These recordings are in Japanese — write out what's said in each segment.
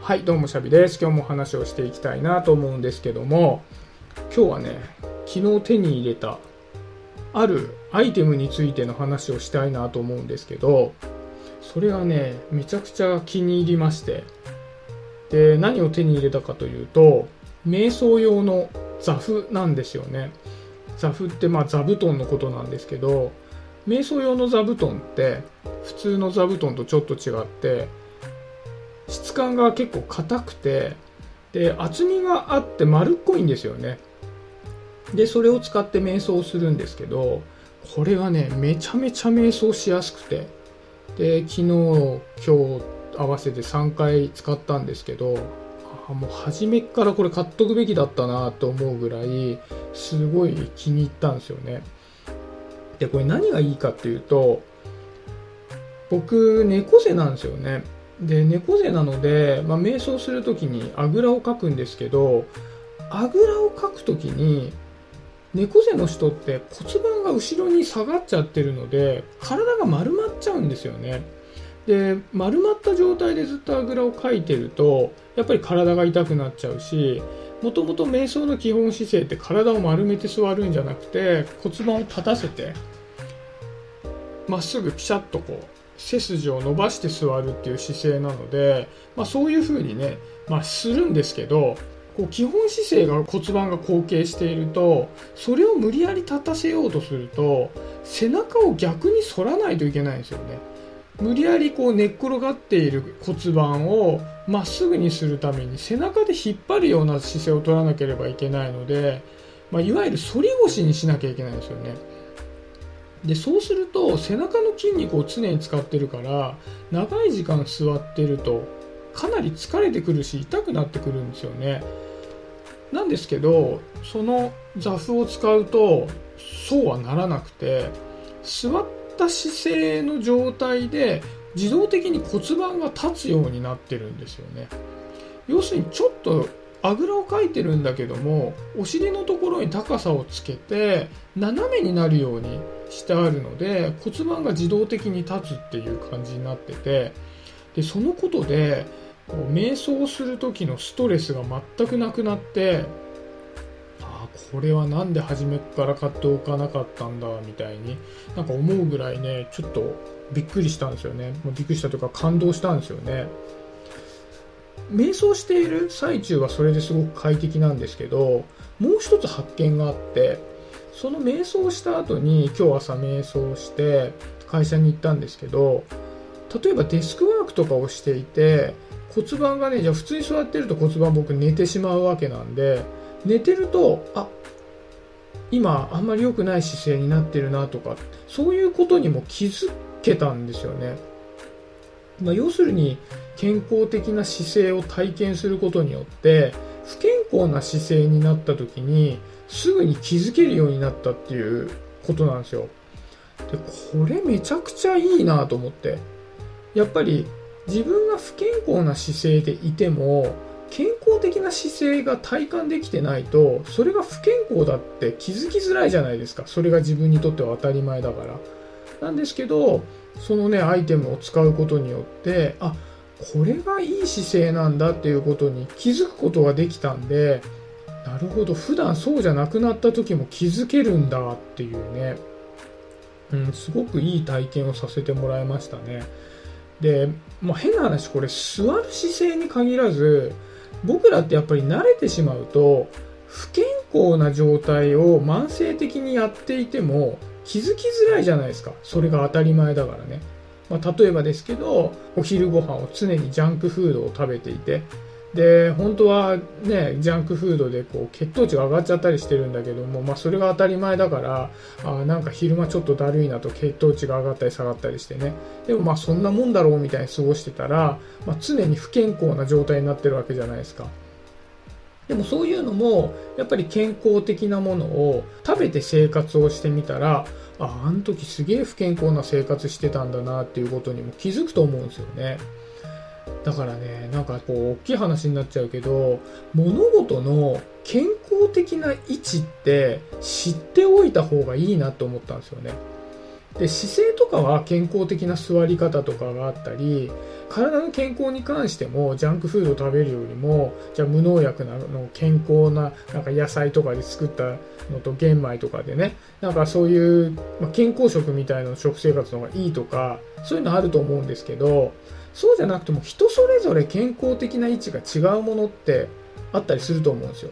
はいどうもシャビです。今日も話をしていきたいなと思うんですけども今日はね昨日手に入れたあるアイテムについての話をしたいなと思うんですけどそれがねめちゃくちゃ気に入りましてで何を手に入れたかというと瞑想用の座布なんですよね。座布ってまあ座布団のことなんですけど瞑想用の座布団って普通の座布団とちょっと違って質感が結構硬くてで厚みがあって丸っこいんですよね。でそれを使って瞑想するんですけどこれがねめちゃめちゃ瞑想しやすくて。で昨日今日合わせて3回使ったんですけどあもう初めからこれ買っとくべきだったなと思うぐらいすごい気に入ったんですよね。でこれ何がいいかっていうと僕猫背なんですよね。で猫背なので、まあ、瞑想する時にあぐらをかくんですけどあぐらをかく時に猫背の人って骨盤が後ろに下がっちゃってるので体が丸まっちゃうんですよね。で丸まった状態でずっとあぐらをかいてるとやっぱり体が痛くなっちゃうしもともと瞑想の基本姿勢って体を丸めて座るんじゃなくて骨盤を立たせてまっすぐピシャッとこう背筋を伸ばして座るっていう姿勢なので、まあ、そういうふうにね、まあ、するんですけどこう基本姿勢が骨盤が後傾しているとそれを無理やり立たせようとすると背中を逆に反らないといけないんですよね。無理やりこう寝っ転がっている骨盤をまっすぐにするために背中で引っ張るような姿勢を取らなければいけないので、まあ、いわゆる反り腰にしなきゃいけないんですよね。でそうすると背中の筋肉を常に使ってるから長い時間座ってるとかなり疲れてくるし痛くなってくるんですよね。なんですけどその座布を使うとそうはならなくて座った姿勢の状態で自動的に骨盤が立つようになってるんですよね。要するにちょっとあぐらをかいてるんだけどもお尻のところに高さをつけて斜めになるようにしてあるので骨盤が自動的に立つっていう感じになっててでそのことでこう瞑想する時のストレスが全くなくなってああこれは何で初めから買っておかなかったんだみたいになんか思うぐらいねちょっとびっくりしたんですよね。びっくりしたというか感動したんですよね。瞑想している最中はそれですごく快適なんですけどもう一つ発見があってその瞑想した後に今日朝瞑想して会社に行ったんですけど例えばデスクワークとかをしていて骨盤がねじゃあ普通に座ってると骨盤僕寝てしまうわけなんで寝てるとあ今あんまり良くない姿勢になってるなとかそういうことにも気づけたんですよね、まあ、要するに健康的な姿勢を体験することによって不健康な姿勢になった時にすぐに気づけるようになったっていうことなんですよ。でこれめちゃくちゃいいなと思って。やっぱり自分が不健康な姿勢でいても健康的な姿勢が体感できてないとそれが不健康だって気づきづらいじゃないですか。それが自分にとっては当たり前だから。なんですけどそのねアイテムを使うことによってあこれがいい姿勢なんだっていうことに気づくことができたんでなるほど。普段そうじゃなくなった時も気づけるんだっていうね、うん、すごくいい体験をさせてもらいましたね。で、まあ、変な話これ座る姿勢に限らず僕らってやっぱり慣れてしまうと不健康な状態を慢性的にやっていても気づきづらいじゃないですか。それが当たり前だからね、まあ、例えばですけどお昼ご飯を常にジャンクフードを食べていてで本当はねジャンクフードでこう血糖値が上がっちゃったりしてるんだけども、まあ、それが当たり前だからあなんか昼間ちょっとだるいなと血糖値が上がったり下がったりしてねでもまあそんなもんだろうみたいに過ごしてたら、まあ、常に不健康な状態になってるわけじゃないですか。でもそういうのもやっぱり健康的なものを食べて生活をしてみたらああの時すげえ不健康な生活してたんだなっていうことにも気づくと思うんですよね。だからね、なんかこう、大きい話になっちゃうけど、物事の健康的な位置って知っておいた方がいいなと思ったんですよね。で姿勢とかは健康的な座り方とかがあったり体の健康に関してもジャンクフードを食べるよりもじゃあ無農薬なの健康ななんか野菜とかで作ったのと玄米とかでねなんかそういう、ま、健康食みたいな食生活の方がいいとかそういうのあると思うんですけどそうじゃなくても人それぞれ健康的な位置が違うものってあったりすると思うんですよ。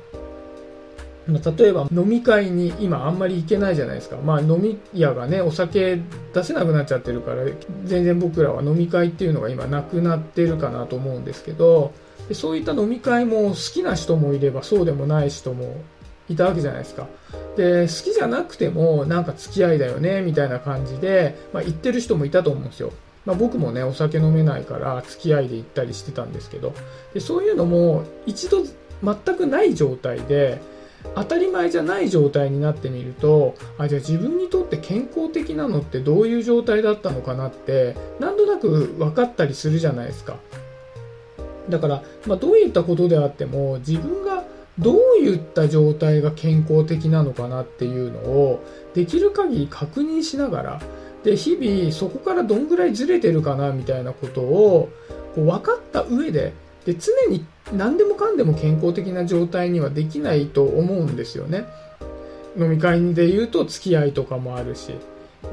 ま例えば飲み会に今あんまり行けないじゃないですか。まあ飲み屋がね、お酒出せなくなっちゃってるから、全然僕らは飲み会っていうのが今なくなってるかなと思うんですけど、でそういった飲み会も好きな人もいればそうでもない人もいたわけじゃないですか。で、好きじゃなくてもなんか付き合いだよね、みたいな感じで、まあ言ってる人もいたと思うんですよ。まあ、僕もね、お酒飲めないから付き合いで行ったりしてたんですけど、でそういうのも一度全くない状態で、当たり前じゃない状態になってみるとあじゃあ自分にとって健康的なのってどういう状態だったのかなってなんとなく分かったりするじゃないですか。だから、まあ、どういったことであっても自分がどういった状態が健康的なのかなっていうのをできる限り確認しながらで日々そこからどんぐらいずれてるかなみたいなことをこう分かった上でで常に何でもかんでも健康的な状態にはできないと思うんですよね。飲み会で言うと付き合いとかもあるし。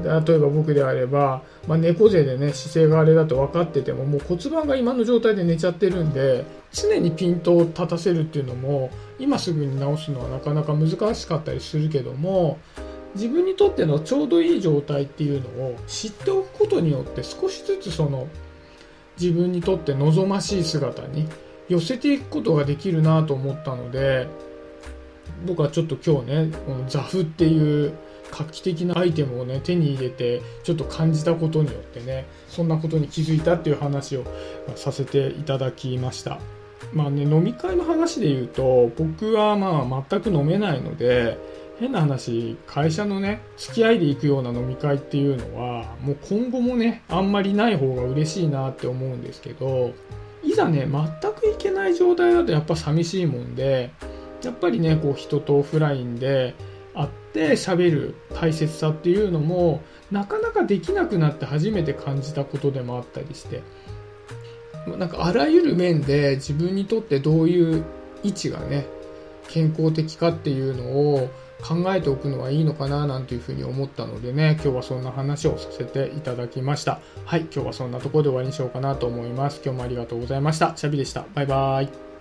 例えば僕であれば、まあ、猫背でね姿勢があれだと分かっててももう骨盤が今の状態で寝ちゃってるんで常にピントを立たせるっていうのも今すぐに直すのはなかなか難しかったりするけども自分にとってのちょうどいい状態っていうのを知っておくことによって少しずつその自分にとって望ましい姿に寄せていくことができるなと思ったので僕はちょっと今日ねこのザフっていう画期的なアイテムをね手に入れてちょっと感じたことによってねそんなことに気づいたっていう話をさせていただきました。まあね飲み会の話で言うと僕はまあ全く飲めないので変な話会社のね付き合いで行くような飲み会っていうのはもう今後もねあんまりない方が嬉しいなって思うんですけどいざね全く行けない状態だとやっぱ寂しいもんでやっぱりねこう人とオフラインで会って喋る大切さっていうのもなかなかできなくなって初めて感じたことでもあったりしてなんかあらゆる面で自分にとってどういう位置がね健康的かっていうのを考えておくのはいいのかななんていうふうに思ったのでね、今日はそんな話をさせていただきました。はい、今日はそんなところで終わりにしようかなと思います。今日もありがとうございました。シャビでした。バイバーイ。